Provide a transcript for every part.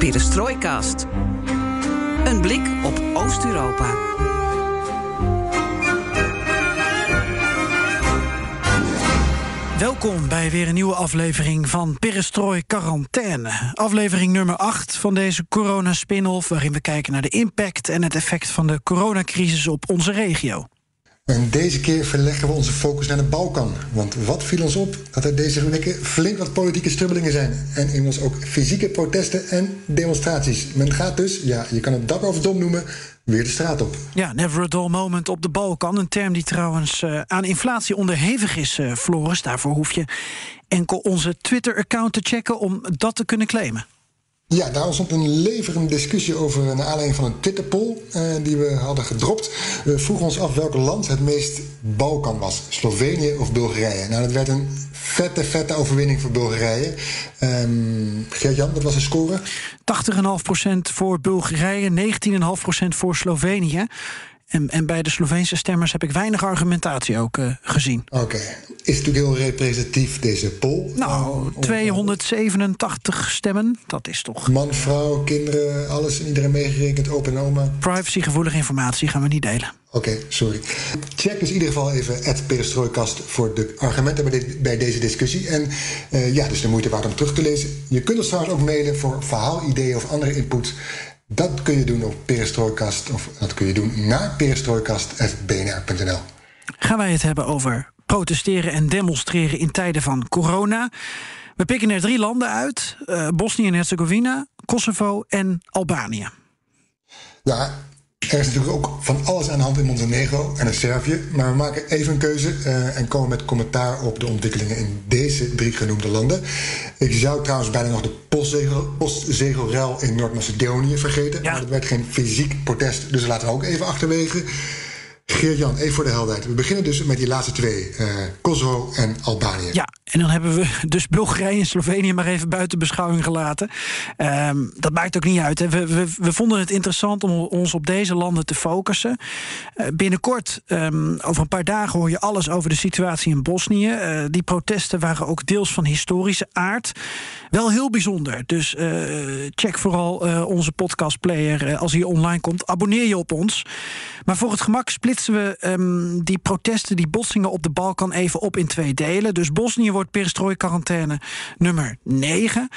Perestrooikast. Een blik op Oost-Europa. Welkom bij weer een nieuwe aflevering van Perestrooi Quarantaine. Aflevering nummer 8 van deze corona-spin-off... waarin we kijken naar de impact en het effect van de coronacrisis op onze regio. En deze keer verleggen we onze focus naar de Balkan. Want wat viel ons op? Dat er deze weken flink wat politieke strubbelingen zijn. En inmiddels ook fysieke protesten en demonstraties. Men gaat dus, ja, je kan het dak over dom noemen, weer de straat op. Ja, never a dull moment op de Balkan. Een term die trouwens uh, aan inflatie onderhevig is, uh, Floris. Daarvoor hoef je enkel onze Twitter-account te checken om dat te kunnen claimen. Ja, daar ontstond een leverende discussie over naar aanleiding van een Twitterpoll uh, die we hadden gedropt. We vroegen ons af welk land het meest Balkan was: Slovenië of Bulgarije. Nou, dat werd een vette, vette overwinning voor Bulgarije. Um, Gert-Jan, wat was de score? 80,5% voor Bulgarije, 19,5% voor Slovenië. En, en, bij de Sloveense stemmers heb ik weinig argumentatie ook uh, gezien. Oké. Okay. Is natuurlijk heel representatief, deze poll? Nou, 287 stemmen, dat is toch... Man, vrouw, kinderen, alles en iedereen meegerekend, open oma. Privacygevoelige informatie gaan we niet delen. Oké, okay, sorry. Check dus in ieder geval even het Perestrooikast voor de argumenten bij, de, bij deze discussie. En uh, ja, dus de moeite waard om terug te lezen. Je kunt ons trouwens ook mailen voor verhaalideeën of andere input... Dat kun je doen op Perestrooikast, of dat kun je doen naar perestrooikast.bnr.nl. Gaan wij het hebben over protesteren en demonstreren in tijden van corona. We pikken er drie landen uit: uh, Bosnië en Herzegovina, Kosovo en Albanië. Ja, er is natuurlijk ook van alles aan de hand in Montenegro en in Servië. Maar we maken even een keuze uh, en komen met commentaar op de ontwikkelingen in deze drie genoemde landen. Ik zou trouwens bijna nog de postzegelruil in Noord-Macedonië vergeten. Ja. Maar dat werd geen fysiek protest, dus laten we ook even achterwege. Geert-Jan, even voor de helderheid. We beginnen dus met die laatste twee, uh, Kosovo en Albanië. Ja, en dan hebben we dus Bulgarije en Slovenië maar even buiten beschouwing gelaten. Um, dat maakt ook niet uit. We, we, vonden het interessant om ons op deze landen te focussen. Uh, binnenkort, um, over een paar dagen, hoor je alles over de situatie in Bosnië. Uh, die protesten waren ook deels van historische aard. Wel heel bijzonder. Dus check vooral onze podcastplayer als hij online komt. Abonneer je op ons. Maar voor het gemak splitsen we um, die protesten, die botsingen op de Balkan even op in twee delen. Dus Bosnië wordt perestrooi quarantaine nummer 9.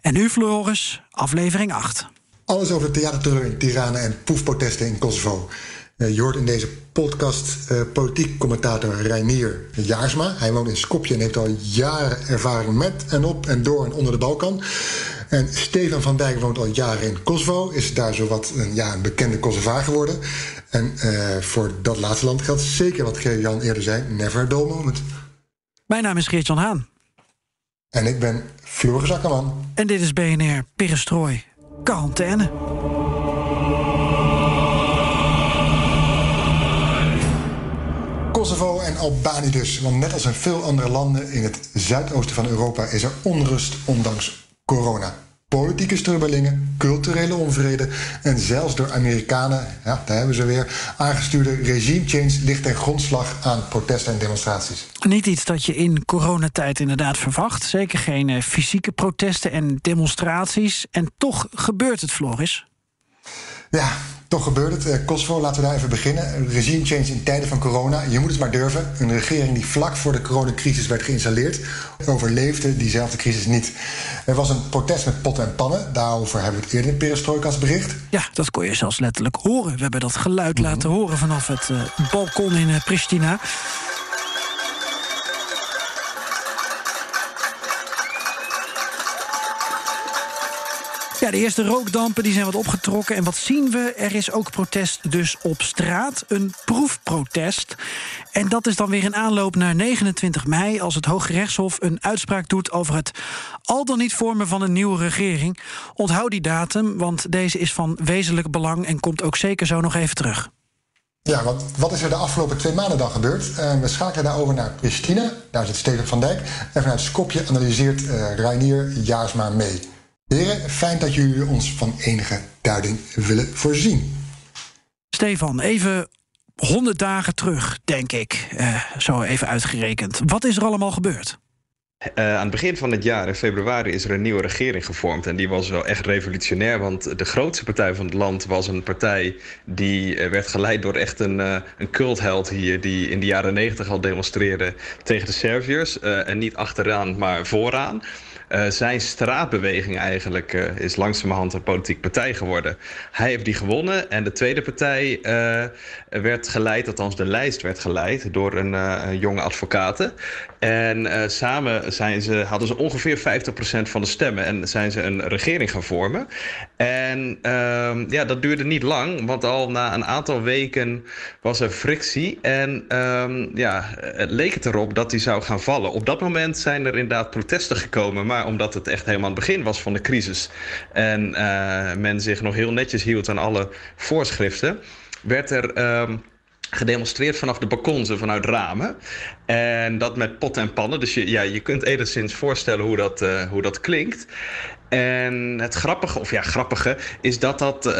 En nu, Floris, aflevering 8. Alles over de Tirana en poefprotesten in Kosovo. Uh, je hoort in deze podcast uh, politiek commentator Reinier Jaarsma. Hij woont in Skopje en heeft al jaren ervaring met en op en door en onder de Balkan. En Stefan van Dijk woont al jaren in Kosovo, is daar zowat een, ja, een bekende Kosovaar geworden. En uh, voor dat laatste land geldt zeker wat Geert-Jan eerder zei: never a dull moment. Mijn naam is Geert-Jan Haan. En ik ben Floris Akkerman. En dit is BNR Perestrooi Quarantaine. Kosovo en Albanië dus. Want net als in veel andere landen in het zuidoosten van Europa is er onrust ondanks corona. Politieke strubbelingen, culturele onvrede en zelfs door Amerikanen, ja, daar hebben ze weer, aangestuurde regime change ligt ten grondslag aan protesten en demonstraties. Niet iets dat je in coronatijd inderdaad verwacht. Zeker geen uh, fysieke protesten en demonstraties. En toch gebeurt het, Floris. Ja, toch gebeurt het. Uh, Kosovo, laten we daar even beginnen. Regime change in tijden van corona. Je moet het maar durven. Een regering die vlak voor de coronacrisis werd geïnstalleerd, overleefde diezelfde crisis niet. Er was een protest met potten en pannen. Daarover hebben we het eerder in Perestrojkas bericht. Ja, dat kon je zelfs letterlijk horen. We hebben dat geluid mm -hmm. laten horen vanaf het uh, balkon in uh, Pristina. Ja, de eerste rookdampen die zijn wat opgetrokken. En wat zien we? Er is ook protest dus op straat. Een proefprotest. En dat is dan weer een aanloop naar 29 mei, als het Hoge Rechtshof een uitspraak doet over het al dan niet vormen van een nieuwe regering. Onthoud die datum, want deze is van wezenlijk belang en komt ook zeker zo nog even terug. Ja, wat, wat is er de afgelopen twee maanden dan gebeurd? Uh, we schakelen daarover naar Pristina, daar zit Steven van Dijk. En vanuit Skopje analyseert uh, Reinier Jaarsma mee. Heren, fijn dat jullie ons van enige duiding willen voorzien. Stefan, even 100 dagen terug, denk ik. Uh, zo even uitgerekend. Wat is er allemaal gebeurd? Uh, aan het begin van het jaar, in februari, is er een nieuwe regering gevormd. En die was wel echt revolutionair, want de grootste partij van het land was een partij die uh, werd geleid door echt een, uh, een cultheld hier, die in de jaren negentig al demonstreerde tegen de Serviërs. en niet achteraan, maar vooraan. Uh, zijn straatbeweging eigenlijk uh, is langzamerhand een politieke partij geworden. Hij heeft die gewonnen en de tweede partij uh, werd geleid, althans de lijst werd geleid, door een, jonge advocaat. En samen zijn ze, hadden ze ongeveer 50% van de stemmen en zijn ze een regering gaan vormen. En ehm, ja, dat duurde niet lang, want al na een aantal weken was er frictie. En um, ja, het leek het erop dat hij zou gaan vallen. Op dat moment zijn er inderdaad protesten gekomen, maar omdat het echt helemaal het begin was van de crisis en uh, men zich nog heel netjes hield aan alle voorschriften, werd er. Um, gedemonstreerd vanaf de balkons en vanuit ramen. En dat met potten en pannen. Dus je, ja, je kunt enigszins voorstellen hoe dat, uh, hoe dat klinkt. En het grappige, of ja, grappige, is dat dat, uh,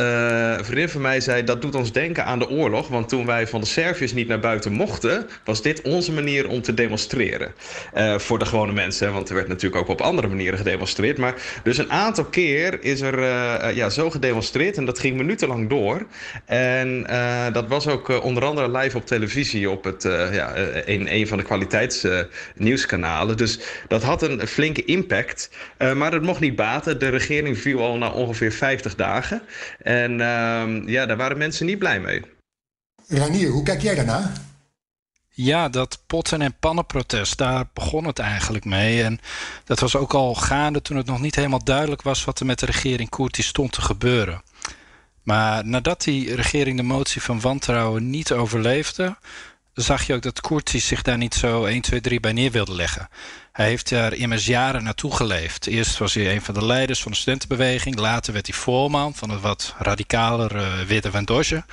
een vriendin van mij zei, dat doet ons denken aan de oorlog. Want toen wij van de Serviërs niet naar buiten mochten, was dit onze manier om te demonstreren. Uh, voor de gewone mensen, want er werd natuurlijk ook op andere manieren gedemonstreerd. Maar dus een aantal keer is er uh, ja, zo gedemonstreerd en dat ging minutenlang door. En dat was ook onder andere live op televisie op het, ja, een, een van de kwaliteitsnieuwskanalen. dus dat had een flinke impact, maar het mocht niet De regering viel al na ongeveer 50 dagen. En uh, ja, daar waren mensen niet blij mee. Ranier, hoe kijk jij daarna? Ja, dat potten- en pannenprotest, daar begon het eigenlijk mee. En dat was ook al gaande toen het nog niet helemaal duidelijk was wat er met de regering Koerti stond te gebeuren. Maar nadat die regering de motie van wantrouwen niet overleefde, zag je ook dat Koerti zich daar niet zo 1, 2, 3 bij neer wilde leggen. Hij heeft daar immers jaren naartoe geleefd. Eerst was hij een van de leiders van de studentenbeweging. Later werd hij voorman van het wat radicalere uh, Witte van.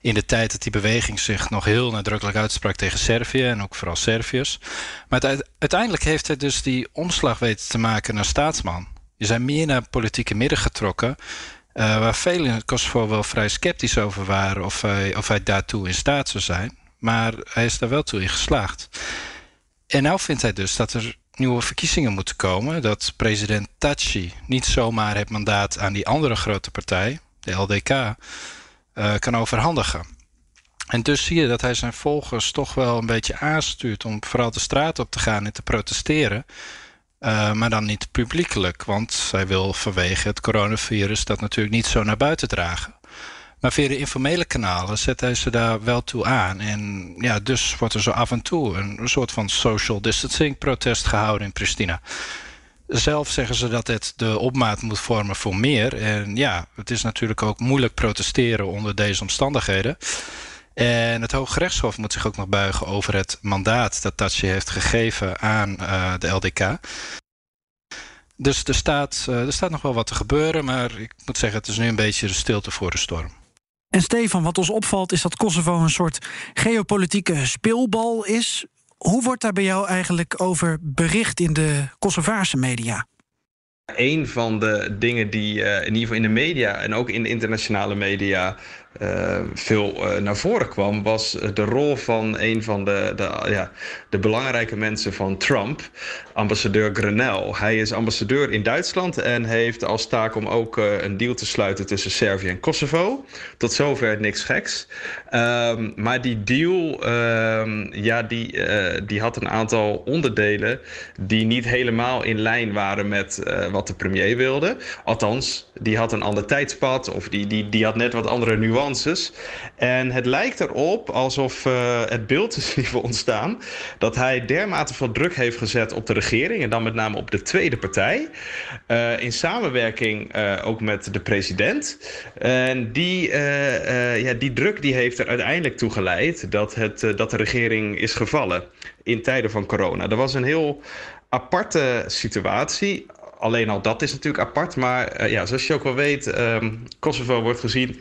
In de tijd dat die beweging zich nog heel nadrukkelijk uitsprak tegen Servië en ook vooral Serviërs. Maar uiteindelijk heeft hij dus die omslag weten te maken naar staatsman. Je zijn meer naar politieke midden getrokken. Uh, waar velen in Kosovo wel vrij sceptisch over waren of of hij daartoe in staat zou zijn. Maar hij is daar wel toe in geslaagd. En nou vindt hij dus dat er nieuwe verkiezingen moeten komen. Dat president Taci niet zomaar het mandaat aan die andere grote partij, de LDK, uh, kan overhandigen. En dus zie je dat hij zijn volgers toch wel een beetje aanstuurt om vooral de straat op te gaan en te protesteren. Uh, maar dan niet publiekelijk, want hij wil vanwege het coronavirus dat natuurlijk niet zo naar buiten dragen. Maar via de informele kanalen zet hij ze daar wel toe aan. En ja, dus wordt er zo af en toe een soort van social distancing protest gehouden in Pristina. Zelf zeggen ze dat het de opmaat moet vormen voor meer. En ja, het is natuurlijk ook moeilijk protesteren onder deze omstandigheden. En het Hoge Rechtshof moet zich ook nog buigen over het mandaat dat Tachi heeft gegeven aan uh, de LDK. Dus er staat, uh, er staat nog wel wat te gebeuren, maar ik moet zeggen, het is nu een beetje de stilte voor de storm. En Stefan, wat ons opvalt is dat Kosovo een soort geopolitieke speelbal is. Hoe wordt daar bij jou eigenlijk over bericht in de Kosovaarse media? Een van de dingen die uh, in ieder geval in de media en ook in de internationale media uh, veel uh, naar voren kwam, was de rol van een van de, de, ja, de belangrijke mensen van Trump, ambassadeur Grenell. Hij is ambassadeur in Duitsland en heeft als taak om ook uh, een deal te sluiten tussen Servië en Kosovo. Tot zover niks geks. Um, maar die deal, um, ja, die, die had een aantal onderdelen die niet helemaal in lijn waren met wat de premier wilde. Althans, die had een ander tijdspad of die, die, die had net wat andere nuances En het lijkt erop alsof het beeld is in ontstaan dat hij dermate veel druk heeft gezet op de regering en dan met name op de tweede partij. in samenwerking ook met de president. En die, ja, die druk die heeft er uiteindelijk toe geleid dat, het, dat de regering is gevallen in tijden van corona. Er was een heel aparte situatie. Alleen al dat is natuurlijk apart. Maar ja, zoals je ook wel weet, um, Kosovo wordt gezien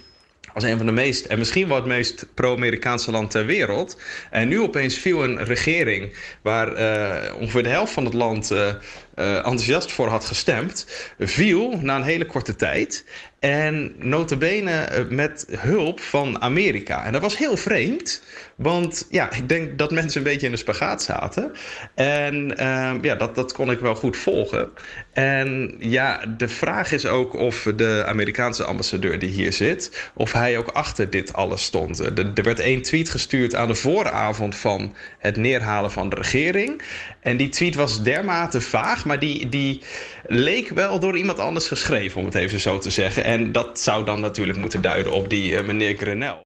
als een van de meest, en misschien wel het meest pro-Amerikaanse land ter wereld. En nu opeens viel een regering waar uh, ongeveer de helft van het land uh, enthousiast voor had gestemd, viel na een hele korte tijd. En notabene met hulp van Amerika. En dat was heel vreemd. Want ja, ik denk dat mensen een beetje in de spagaat zaten. En uh, ja, dat, dat kon ik wel goed volgen. En ja, de vraag is ook of de Amerikaanse ambassadeur die hier zit, of hij ook achter dit alles stond. Er, werd één tweet gestuurd aan de vooravond van het neerhalen van de regering. En die tweet was dermate vaag, maar die, die leek wel door iemand anders geschreven, om het even zo te zeggen. En dat zou dan natuurlijk moeten duiden op die uh, meneer Grenell.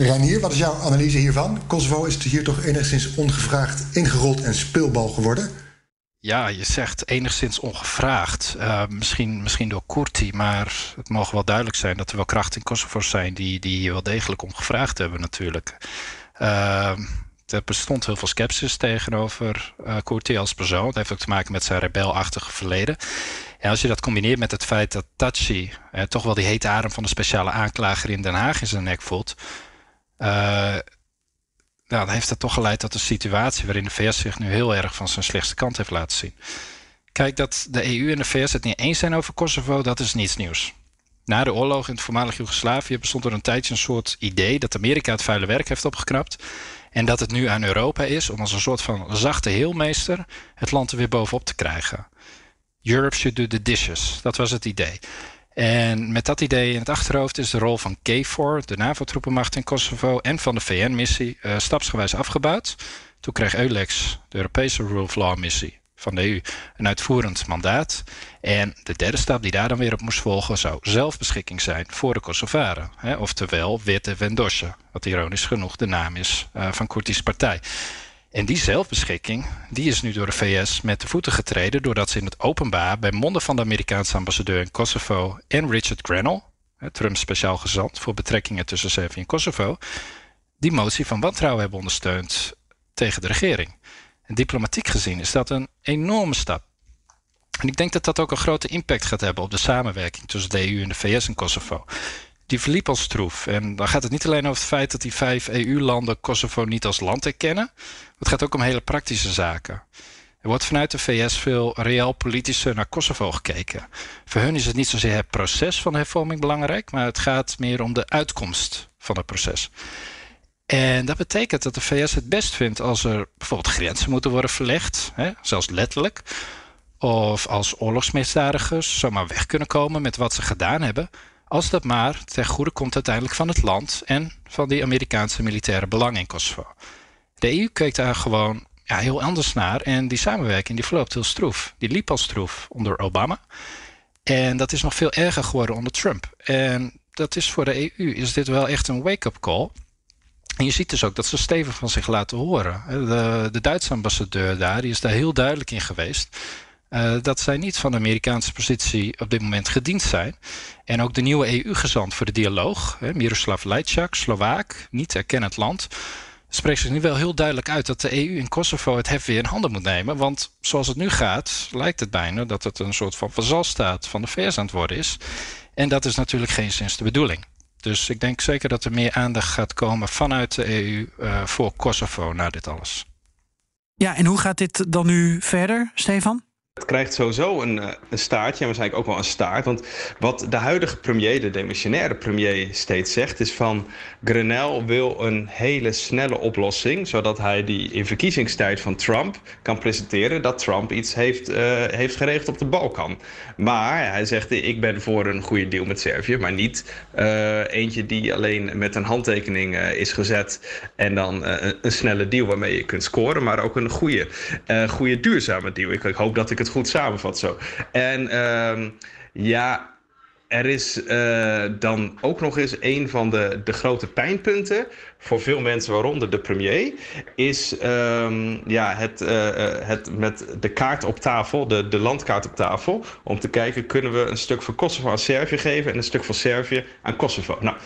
Reinier, wat is jouw analyse hiervan? Kosovo is hier toch enigszins ongevraagd ingerold en speelbal geworden? Ja, je zegt enigszins ongevraagd. Uh, misschien, misschien door Kurti, maar het mogen wel duidelijk zijn dat er wel krachten in Kosovo zijn die, die wel degelijk omgevraagd hebben, natuurlijk. Uh, er bestond heel veel sceptisch tegenover uh, Kurti als persoon. Het heeft ook te maken met zijn rebelachtige verleden. En als je dat combineert met het feit dat Tachi eh, toch wel die hete adem van de speciale aanklager in Den Haag in zijn nek voelt, nou, dan heeft dat toch geleid tot een situatie waarin de VS zich nu heel erg van zijn slechtste kant heeft laten zien. Kijk, dat de EU en de VS het niet eens zijn over Kosovo, dat is niets nieuws. Na de oorlog in het voormalig Joegoslavië bestond er een tijdje een soort idee dat Amerika het vuile werk heeft opgeknapt. En dat het nu aan Europa is om als een soort van zachte heelmeester het land er weer bovenop te krijgen. Europe should do the dishes. Dat was het idee. En met dat idee in het achterhoofd is de rol van KFOR, de NAVO-troepenmacht in Kosovo, en van de VN-missie eh, stapsgewijs afgebouwd. Toen kreeg EULEX, de Europese Rule of Law-missie van de EU, een uitvoerend mandaat. En de derde stap die daar dan weer op moest volgen, zou zelfbeschikking zijn voor de Kosovaren. Hè, oftewel Witte Vendosje, wat ironisch genoeg de naam is uh, van Kurtis partij. En die zelfbeschikking die is nu door de VS met de voeten getreden doordat ze in het openbaar bij monden van de Amerikaanse ambassadeur in Kosovo en Richard Grenell, Trumps speciaal gezant voor betrekkingen tussen Servië en Kosovo, die motie van wantrouwen hebben ondersteund tegen de regering. En diplomatiek gezien is dat een enorme stap. En ik denk dat dat ook een grote impact gaat hebben op de samenwerking tussen de EU en de VS en Kosovo die verliep als stroef. En dan gaat het niet alleen over het feit dat die vijf EU-landen Kosovo niet als land erkennen. Het gaat ook om hele praktische zaken. Er wordt vanuit de VS veel reëel politischer naar Kosovo gekeken. Voor hun is het niet zozeer het proces van hervorming belangrijk, maar het gaat meer om de uitkomst van het proces. En dat betekent dat de VS het best vindt als er bijvoorbeeld grenzen moeten worden verlegd, hè, zelfs letterlijk. Of als oorlogsmisdadigers zomaar weg kunnen komen met wat ze gedaan hebben, als dat maar ten goede komt uiteindelijk van het land en van die Amerikaanse militaire belangen in Kosovo. De EU keek daar gewoon ja, heel anders naar en die samenwerking die verloopt heel stroef. Die liep al stroef onder Obama. En dat is nog veel erger geworden onder Trump. En dat is voor de EU is dit wel echt een wake-up call. En je ziet dus ook dat ze stevig van zich laten horen. De, de Duitse ambassadeur daar die is daar heel duidelijk in geweest. Uh, dat zij niet van de Amerikaanse positie op dit moment gediend zijn. En ook de nieuwe EU-gezant voor de dialoog, hè, Miroslav Lajčák, Slovaak, niet erkennend land, spreekt zich nu wel heel duidelijk uit dat de EU in Kosovo het hef weer in handen moet nemen. Want zoals het nu gaat, lijkt het bijna dat het een soort van vazalstaat van de VS aan het worden is. En dat is natuurlijk geen sinds de bedoeling. Dus ik denk zeker dat er meer aandacht gaat komen vanuit de EU uh, voor Kosovo na dit alles. Ja, en hoe gaat dit dan nu verder, Stefan? Krijgt sowieso een, eh, een staartje en waarschijnlijk ook wel een staart. Want wat de huidige premier, de demissionaire premier, steeds zegt, is van Grenell wil een hele snelle oplossing, zodat hij die in verkiezingstijd van Trump kan presenteren dat Trump iets heeft, uh, heeft geregeld op de Balkan. Maar hij zegt, ik ben voor een goede deal met Servië, maar niet uh, eentje die alleen met een handtekening is gezet en dan een, een, snelle deal waarmee je kunt scoren, maar ook een goede, goede duurzame deal. Ik, ik hoop dat ik het goed samenvat zo. En uh, ja, er is uh, dan ook nog eens een van de, de grote pijnpunten voor veel mensen, waaronder de premier, is um, ja, het, uh, het met de kaart op tafel, de, de landkaart op tafel, om te kijken kunnen we een stuk van Kosovo aan Servië geven en een stuk van Servië aan Kosovo. Nou,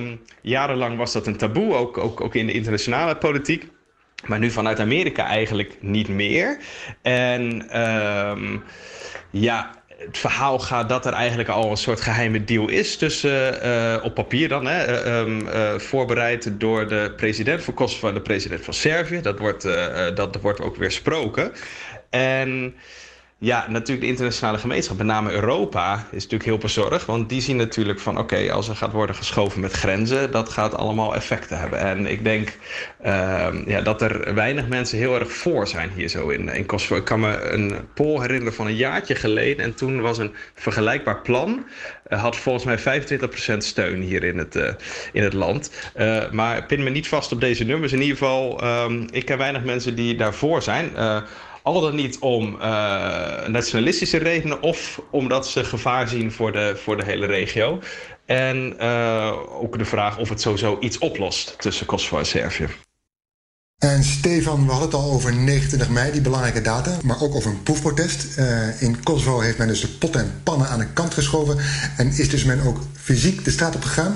um, jarenlang was dat een taboe, ook, ook, ook in de internationale politiek. Maar nu vanuit Amerika eigenlijk niet meer. En um, ja, het verhaal gaat dat er eigenlijk al een soort geheime deal is tussen, uh, op papier dan, hè, um, uh, voorbereid door de president van Kosovo en de president van Servië. Dat wordt, dat wordt ook weer gesproken. En ja, natuurlijk de internationale gemeenschap, met name Europa, is natuurlijk heel bezorgd. Want die zien natuurlijk van, oké, als er gaat worden geschoven met grenzen, dat gaat allemaal effecten hebben. En ik denk uh, ja, dat er weinig mensen heel erg voor zijn hier zo in, in Kosovo. Ik kan me een poll herinneren van een jaartje geleden. En toen was een vergelijkbaar plan. Uh, had volgens mij 25% steun hier in het, uh, in het land. Uh, maar pin me niet vast op deze nummers. In ieder geval, um, ik ken weinig mensen die daarvoor zijn. Al dan niet om uh, nationalistische redenen of omdat ze gevaar zien voor de, voor de hele regio. En uh, ook de vraag of het sowieso iets oplost tussen Kosovo en Servië. En Stefan, we hadden het al over 29 mei, die belangrijke data, maar ook over een proefprotest. Uh, in Kosovo heeft men dus de pot en pannen aan de kant geschoven en is dus men ook fysiek de straat op gegaan.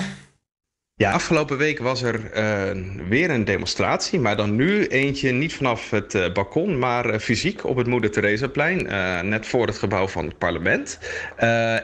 Ja, afgelopen week was er uh, weer een demonstratie, maar dan nu eentje niet vanaf het uh, balkon, maar uh, fysiek op het Moeder Theresaplein, net voor het gebouw van het parlement.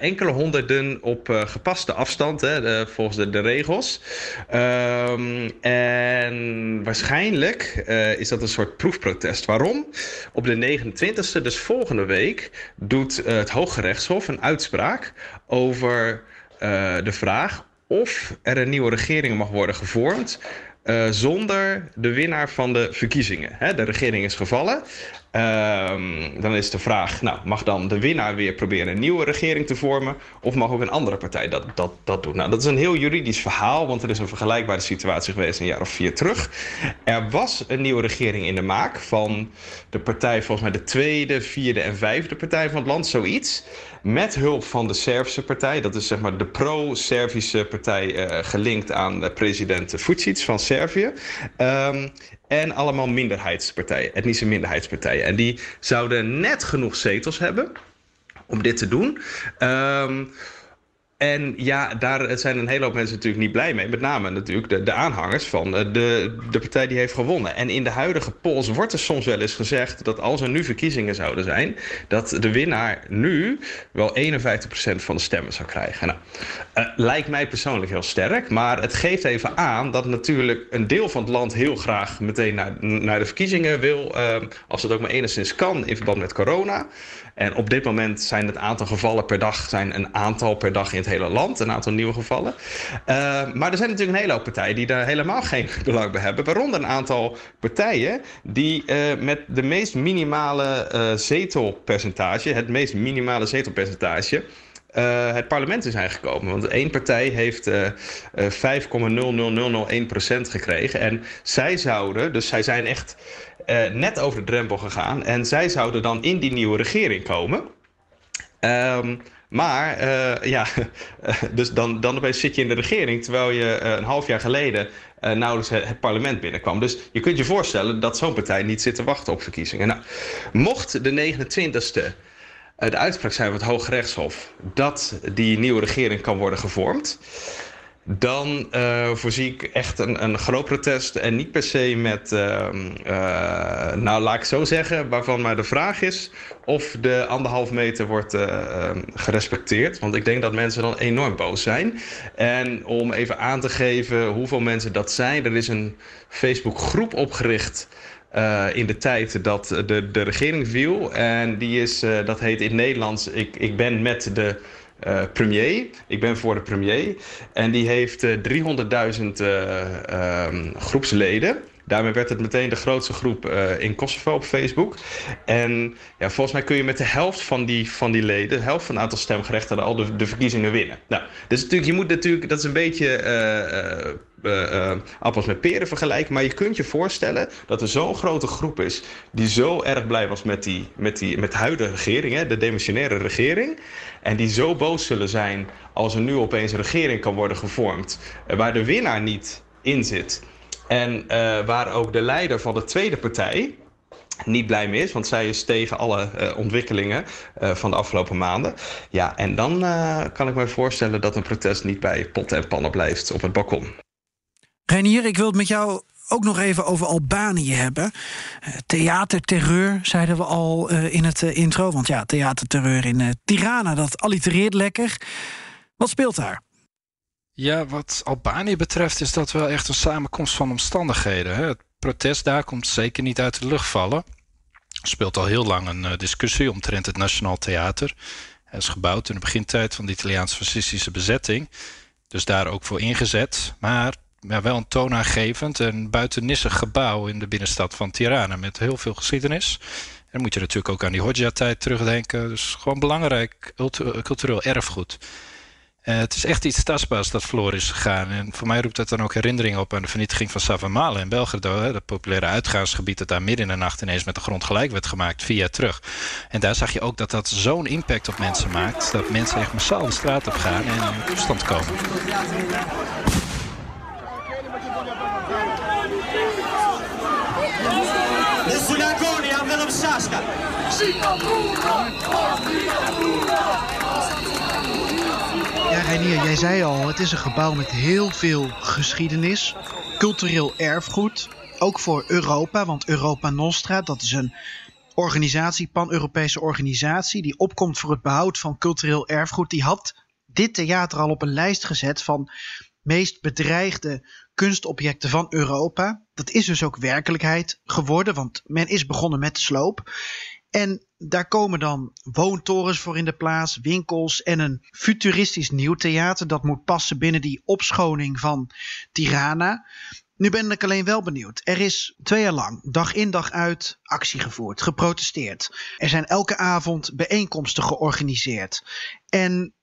enkele honderden op gepaste afstand, hè, volgens de, de regels. Ehm, en waarschijnlijk is dat een soort proefprotest. Waarom? Op de 29e, dus volgende week, doet het Hooggerechtshof een uitspraak over de vraag of er een nieuwe regering mag worden gevormd uh, zonder de winnaar van de verkiezingen. Hè, de regering is gevallen. Um, dan is de vraag, nou, mag dan de winnaar weer proberen een nieuwe regering te vormen? Of mag ook een andere partij dat, dat, dat doen? Nou, dat is een heel juridisch verhaal, want er is een vergelijkbare situatie geweest een jaar of vier terug. Er was een nieuwe regering in de maak van de partij, volgens mij de tweede, vierde en vijfde partij van het land, zoiets. Met hulp van de Servische partij, dat is zeg maar de pro-Servische partij uh, gelinkt aan de president Vucic van Servië. Um, en allemaal minderheidspartijen, etnische minderheidspartijen. En die zouden net genoeg zetels hebben om dit te doen. Um, en ja, daar zijn een hele hoop mensen natuurlijk niet blij mee. Met name natuurlijk de, de aanhangers van de, de partij die heeft gewonnen. En in de huidige polls wordt er soms wel eens gezegd dat als er nu verkiezingen zouden zijn, dat de winnaar nu wel 51% van de stemmen zou krijgen. Nou, uh, lijkt mij persoonlijk heel sterk, maar het geeft even aan dat natuurlijk een deel van het land heel graag meteen naar, naar de verkiezingen wil, uh, als het ook maar enigszins kan in verband met corona. En op dit moment zijn het aantal gevallen per dag zijn een aantal per dag in het hele land, een aantal nieuwe gevallen. Uh, maar er zijn natuurlijk een hele hoop partijen die daar helemaal geen belang bij hebben. Waaronder een aantal partijen die uh, met de meest minimale uh, zetelpercentage, het meest minimale zetelpercentage, het parlement in zijn gekomen. Want één partij heeft uh, uh, 5,00001% gekregen. En zij zouden, dus zij zijn echt net over de drempel gegaan. En zij zouden dan in die nieuwe regering komen. Um, maar uh, ja, dus dan, dan opeens zit je in de regering terwijl je uh, een half jaar geleden nauwelijks het, parlement binnenkwam. Dus je kunt je voorstellen dat zo'n partij niet zit te wachten op verkiezingen. Nou, mocht de 29e de uitspraak zijn van het Hooggerechtshof dat die nieuwe regering kan worden gevormd dan uh, voorzie ik echt een, een groot protest. En niet per se met, uh, uh, nou laat ik zo zeggen, waarvan maar de vraag is of de anderhalf meter wordt ehm, gerespecteerd. Want ik denk dat mensen dan enorm boos zijn. En om even aan te geven hoeveel mensen dat zijn, er is een Facebook groep opgericht. In de tijd dat de, de regering viel. En die is, dat heet in het Nederlands, ik, ik ben met de uh, premier. Ik ben voor de premier. En die heeft uh, 300.000 uh, groepsleden. Daarmee werd het meteen de grootste groep in Kosovo op Facebook. En ja, volgens mij kun je met de helft van die, van die leden, de helft van het aantal stemgerechtigden, al de, de verkiezingen winnen. Nou, dus natuurlijk, je moet natuurlijk, dat is een beetje uh, appels met peren vergelijken. Maar je kunt je voorstellen dat er zo'n grote groep is die zo erg blij was met, die, met, die, met de huidige regering, hè, de demissionaire regering. En die zo boos zullen zijn als er nu opeens een regering kan worden gevormd. waar de winnaar niet in zit. En waar ook de leider van de tweede partij, niet blij mee is, want zij is tegen alle ontwikkelingen van de afgelopen maanden. Ja, en dan kan ik me voorstellen dat een protest niet bij potten en pannen blijft op het balkon. Renier, ik wil het met jou ook nog even over Albanië hebben. theaterterreur, zeiden we al in het intro. Want ja, theaterterreur in Tirana, dat allitereert lekker. Wat speelt daar? Ja, wat Albanië betreft is dat wel echt een samenkomst van omstandigheden. Het protest daar komt zeker niet uit de lucht vallen. Er speelt al heel lang een discussie omtrent het Nationaal Theater. Het is gebouwd in de begintijd van de Italiaanse fascistische bezetting. Dus daar ook voor ingezet. Maar ja, wel een toonaangevend en buitennissig gebouw in de binnenstad van Tirana. Met heel veel geschiedenis. En dan moet je natuurlijk ook aan die Hodja-tijd terugdenken. Dus gewoon belangrijk cultureel erfgoed. Uh, het is echt iets tastbaars dat verloren is gegaan. En voor mij roept dat dan ook herinneringen op aan de vernietiging van Savamale in Belgrado. Dat populaire uitgaansgebied dat daar midden in de nacht ineens met de grond gelijk werd gemaakt, jaar terug. En daar zag je ook dat dat zo'n impact op mensen maakt. Dat mensen echt massaal de straat op gaan en in toestand komen. Ja, Reinier, jij zei al, het is een gebouw met heel veel geschiedenis, cultureel erfgoed, ook voor Europa, want Europa Nostra, dat is een organisatie, pan-Europese organisatie, die opkomt voor het behoud van cultureel erfgoed, die had dit theater al op een lijst gezet van meest bedreigde kunstobjecten van Europa. Dat is dus ook werkelijkheid geworden, want men is begonnen met de sloop. En daar komen dan woontorens voor in de plaats, winkels en een futuristisch nieuw theater. Dat moet passen binnen die opschoning van Tirana. Nu ben ik alleen wel benieuwd. Er is twee jaar lang, dag in dag uit, actie gevoerd, geprotesteerd. Er zijn elke avond bijeenkomsten georganiseerd. En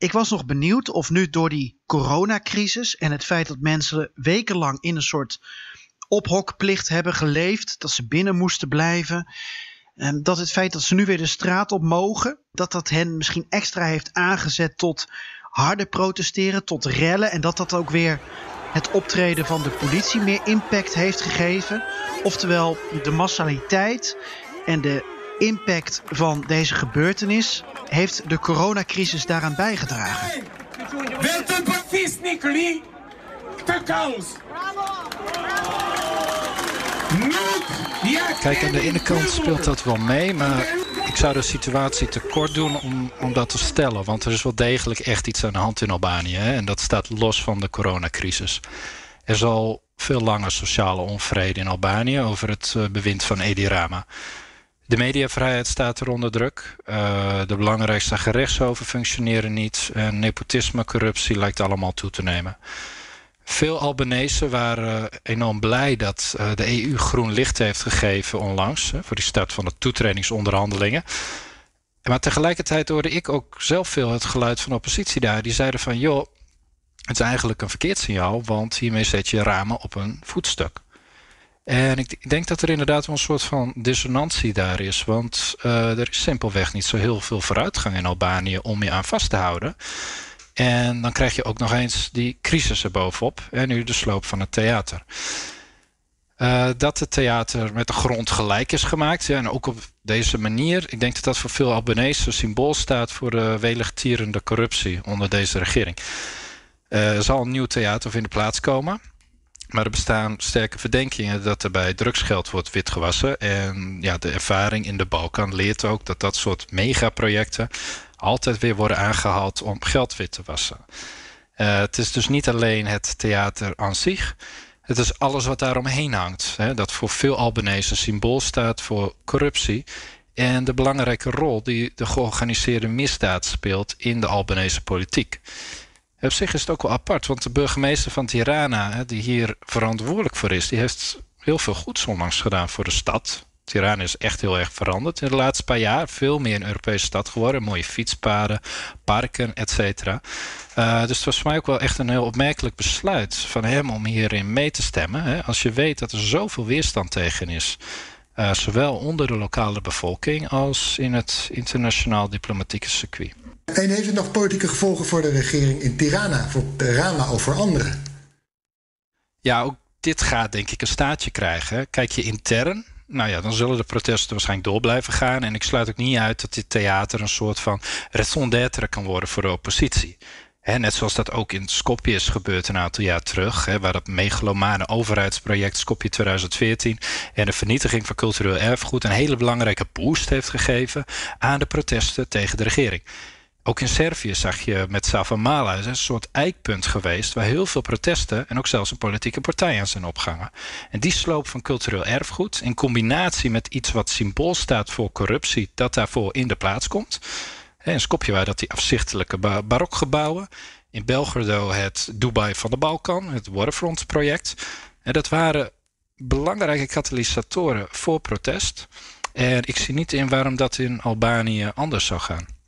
ik was nog benieuwd of nu door die coronacrisis en het feit dat mensen wekenlang in een soort ophokplicht hebben geleefd, dat ze binnen moesten blijven, dat het feit dat ze nu weer de straat op mogen, dat dat hen misschien extra heeft aangezet tot harder protesteren, tot rellen. En dat dat ook weer het optreden van de politie meer impact heeft gegeven. Oftewel, de massaliteit en de impact van deze gebeurtenis heeft de coronacrisis daaraan bijgedragen. Kijk, aan de ene kant speelt dat wel mee, maar ik zou de situatie te kort doen om, om dat te stellen. Want er is wel degelijk echt iets aan de hand in Albanië. Hè? En dat staat los van de coronacrisis. Er is al veel langer sociale onvrede in Albanië over het uh, bewind van Edi Rama. De mediavrijheid staat er onder druk. Uh, de belangrijkste gerechtshoven functioneren niet. En nepotisme, corruptie lijkt allemaal toe te nemen. Veel Albanese waren enorm blij dat de EU groen licht heeft gegeven onlangs voor die start van de toetredingsonderhandelingen. Maar tegelijkertijd hoorde ik ook zelf veel het geluid van oppositie daar. Die zeiden van joh, het is eigenlijk een verkeerd signaal, want hiermee zet je ramen op een voetstuk. En ik denk dat er inderdaad wel een soort van dissonantie daar is. Want uh, er is simpelweg niet zo heel veel vooruitgang in Albanië om je aan vast te houden. En dan krijg je ook nog eens die crisis erbovenop. En nu de sloop van het theater. Uh, dat het theater met de grond gelijk is gemaakt. Ja, en ook op deze manier. Ik denk dat dat voor veel Albanese symbool staat voor de weligtierende corruptie onder deze regering. Uh, er zal een nieuw theater in de plaats komen. Maar er bestaan sterke verdenkingen dat er bij drugsgeld wordt witgewassen. En ja, de ervaring in de Balkan leert ook dat dat soort megaprojecten altijd weer worden aangehaald om geld wit te wassen. Uh, het is dus niet alleen het theater aan zich. Het is alles wat daaromheen hangt. Hè, dat voor veel Albanese symbool staat voor corruptie. En de belangrijke rol die de georganiseerde misdaad speelt in de Albanese politiek. Op zich is het ook wel apart, want de burgemeester van Tirana, die hier verantwoordelijk voor is, die heeft heel veel goeds onlangs gedaan voor de stad. Tirana is echt heel erg veranderd in de laatste paar jaar. Veel meer een Europese stad geworden. Mooie fietspaden, parken, et cetera. Uh, dus het was voor mij ook wel echt een heel opmerkelijk besluit van hem om hierin mee te stemmen. Hè. Als je weet dat er zoveel weerstand tegen is. Uh, zowel onder de lokale bevolking als in het internationaal diplomatieke circuit. En heeft het nog politieke gevolgen voor de regering in Tirana, voor Tirana of voor anderen? Ja, ook dit gaat denk ik een staatje krijgen. Kijk je intern, nou ja, dan zullen de protesten waarschijnlijk door blijven gaan. En ik sluit ook niet uit dat dit theater een soort van raison d'être kan worden voor de oppositie. net zoals dat ook in Skopje is gebeurd een aantal jaar terug, waar dat megalomane overheidsproject Skopje 2014 en de vernietiging van cultureel erfgoed een hele belangrijke boost heeft gegeven aan de protesten tegen de regering. Ook in Servië zag je met Savamala een soort eikpunt geweest waar heel veel protesten en ook zelfs een politieke partij aan zijn opgangen. En die sloop van cultureel erfgoed in combinatie met iets wat symbool staat voor corruptie, dat daarvoor in de plaats komt. In Skopje waren dat die afzichtelijke barokgebouwen. In Belgrado het Dubai van de Balkan, het Waterfront project. En dat waren belangrijke katalysatoren voor protest. En ik zie niet in waarom dat in Albanië anders zou gaan.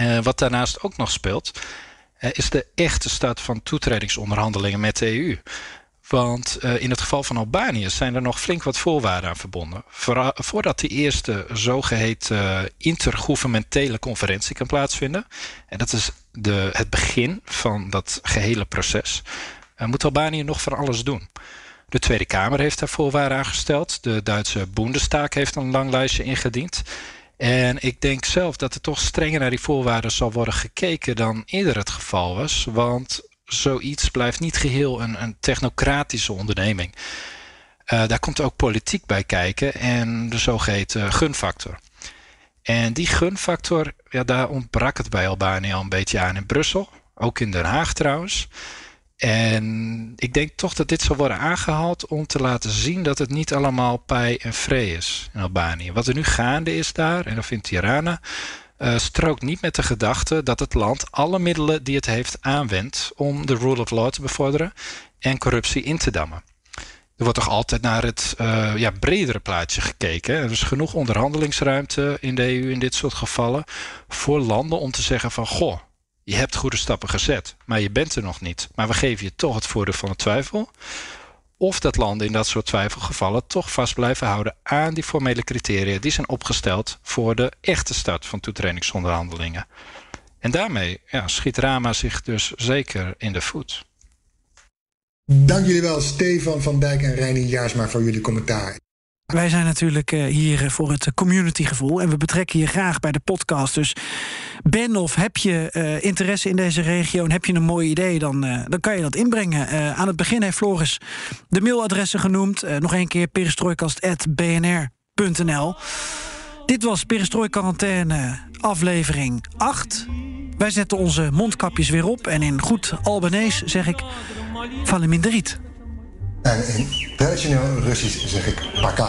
Uh, wat daarnaast ook nog speelt, uh, is de echte staat van toetredingsonderhandelingen met de EU. Want uh, in het geval van Albanië zijn er nog flink wat voorwaarden aan verbonden. Voor, voordat die eerste zogeheten intergouvernementele conferentie kan plaatsvinden. En dat is de, het begin van dat gehele proces. moet Albanië nog van alles doen. De Tweede Kamer heeft daar voorwaarden aan gesteld. De Duitse Bundestag heeft een lang lijstje ingediend. En ik denk zelf dat er toch strenger naar die voorwaarden zal worden gekeken dan eerder het geval was. Want zoiets blijft niet geheel een, een technocratische onderneming. Uh, daar komt ook politiek bij kijken en de zogeheten gunfactor. En die gunfactor, ja, daar ontbrak het bij Albanië al een beetje aan in Brussel. Ook in Den Haag trouwens. En ik denk toch dat dit zal worden aangehaald om te laten zien dat het niet allemaal pij en vree is in Albanië. Wat er nu gaande is daar, en dat vindt Tirana, uh, strookt niet met de gedachte dat het land alle middelen die het heeft aanwendt om de rule of law te bevorderen en corruptie in te dammen. Er wordt toch altijd naar het uh, ja, bredere plaatje gekeken. Er is genoeg onderhandelingsruimte in de EU in dit soort gevallen voor landen om te zeggen van goh, je hebt goede stappen gezet, maar je bent er nog niet. Maar we geven je toch het voordeel van de twijfel. Of dat landen in dat soort twijfelgevallen toch vast blijven houden aan die formele criteria die zijn opgesteld voor de echte start van toetredingsonderhandelingen. En daarmee ja, schiet Rama zich dus zeker in de voet. Dank jullie wel, Stefan van Dijk en Reinier Jaarsma, voor jullie commentaar. Wij zijn natuurlijk eh, hier voor het communitygevoel en we betrekken je graag bij de podcast. Dus ben of heb je uh, interesse in deze regio en heb je een mooi idee, dan, uh, dan kan je dat inbrengen. Aan het begin heeft Floris de mailadressen genoemd. nog een keer perestrooikast.bnr.nl. Dit was Perestrooi Quarantaine aflevering 8. Wij zetten onze mondkapjes weer op en in goed Albanees zeg ik Valiminderiet. En in traditioneel Russisch zeg ik paka.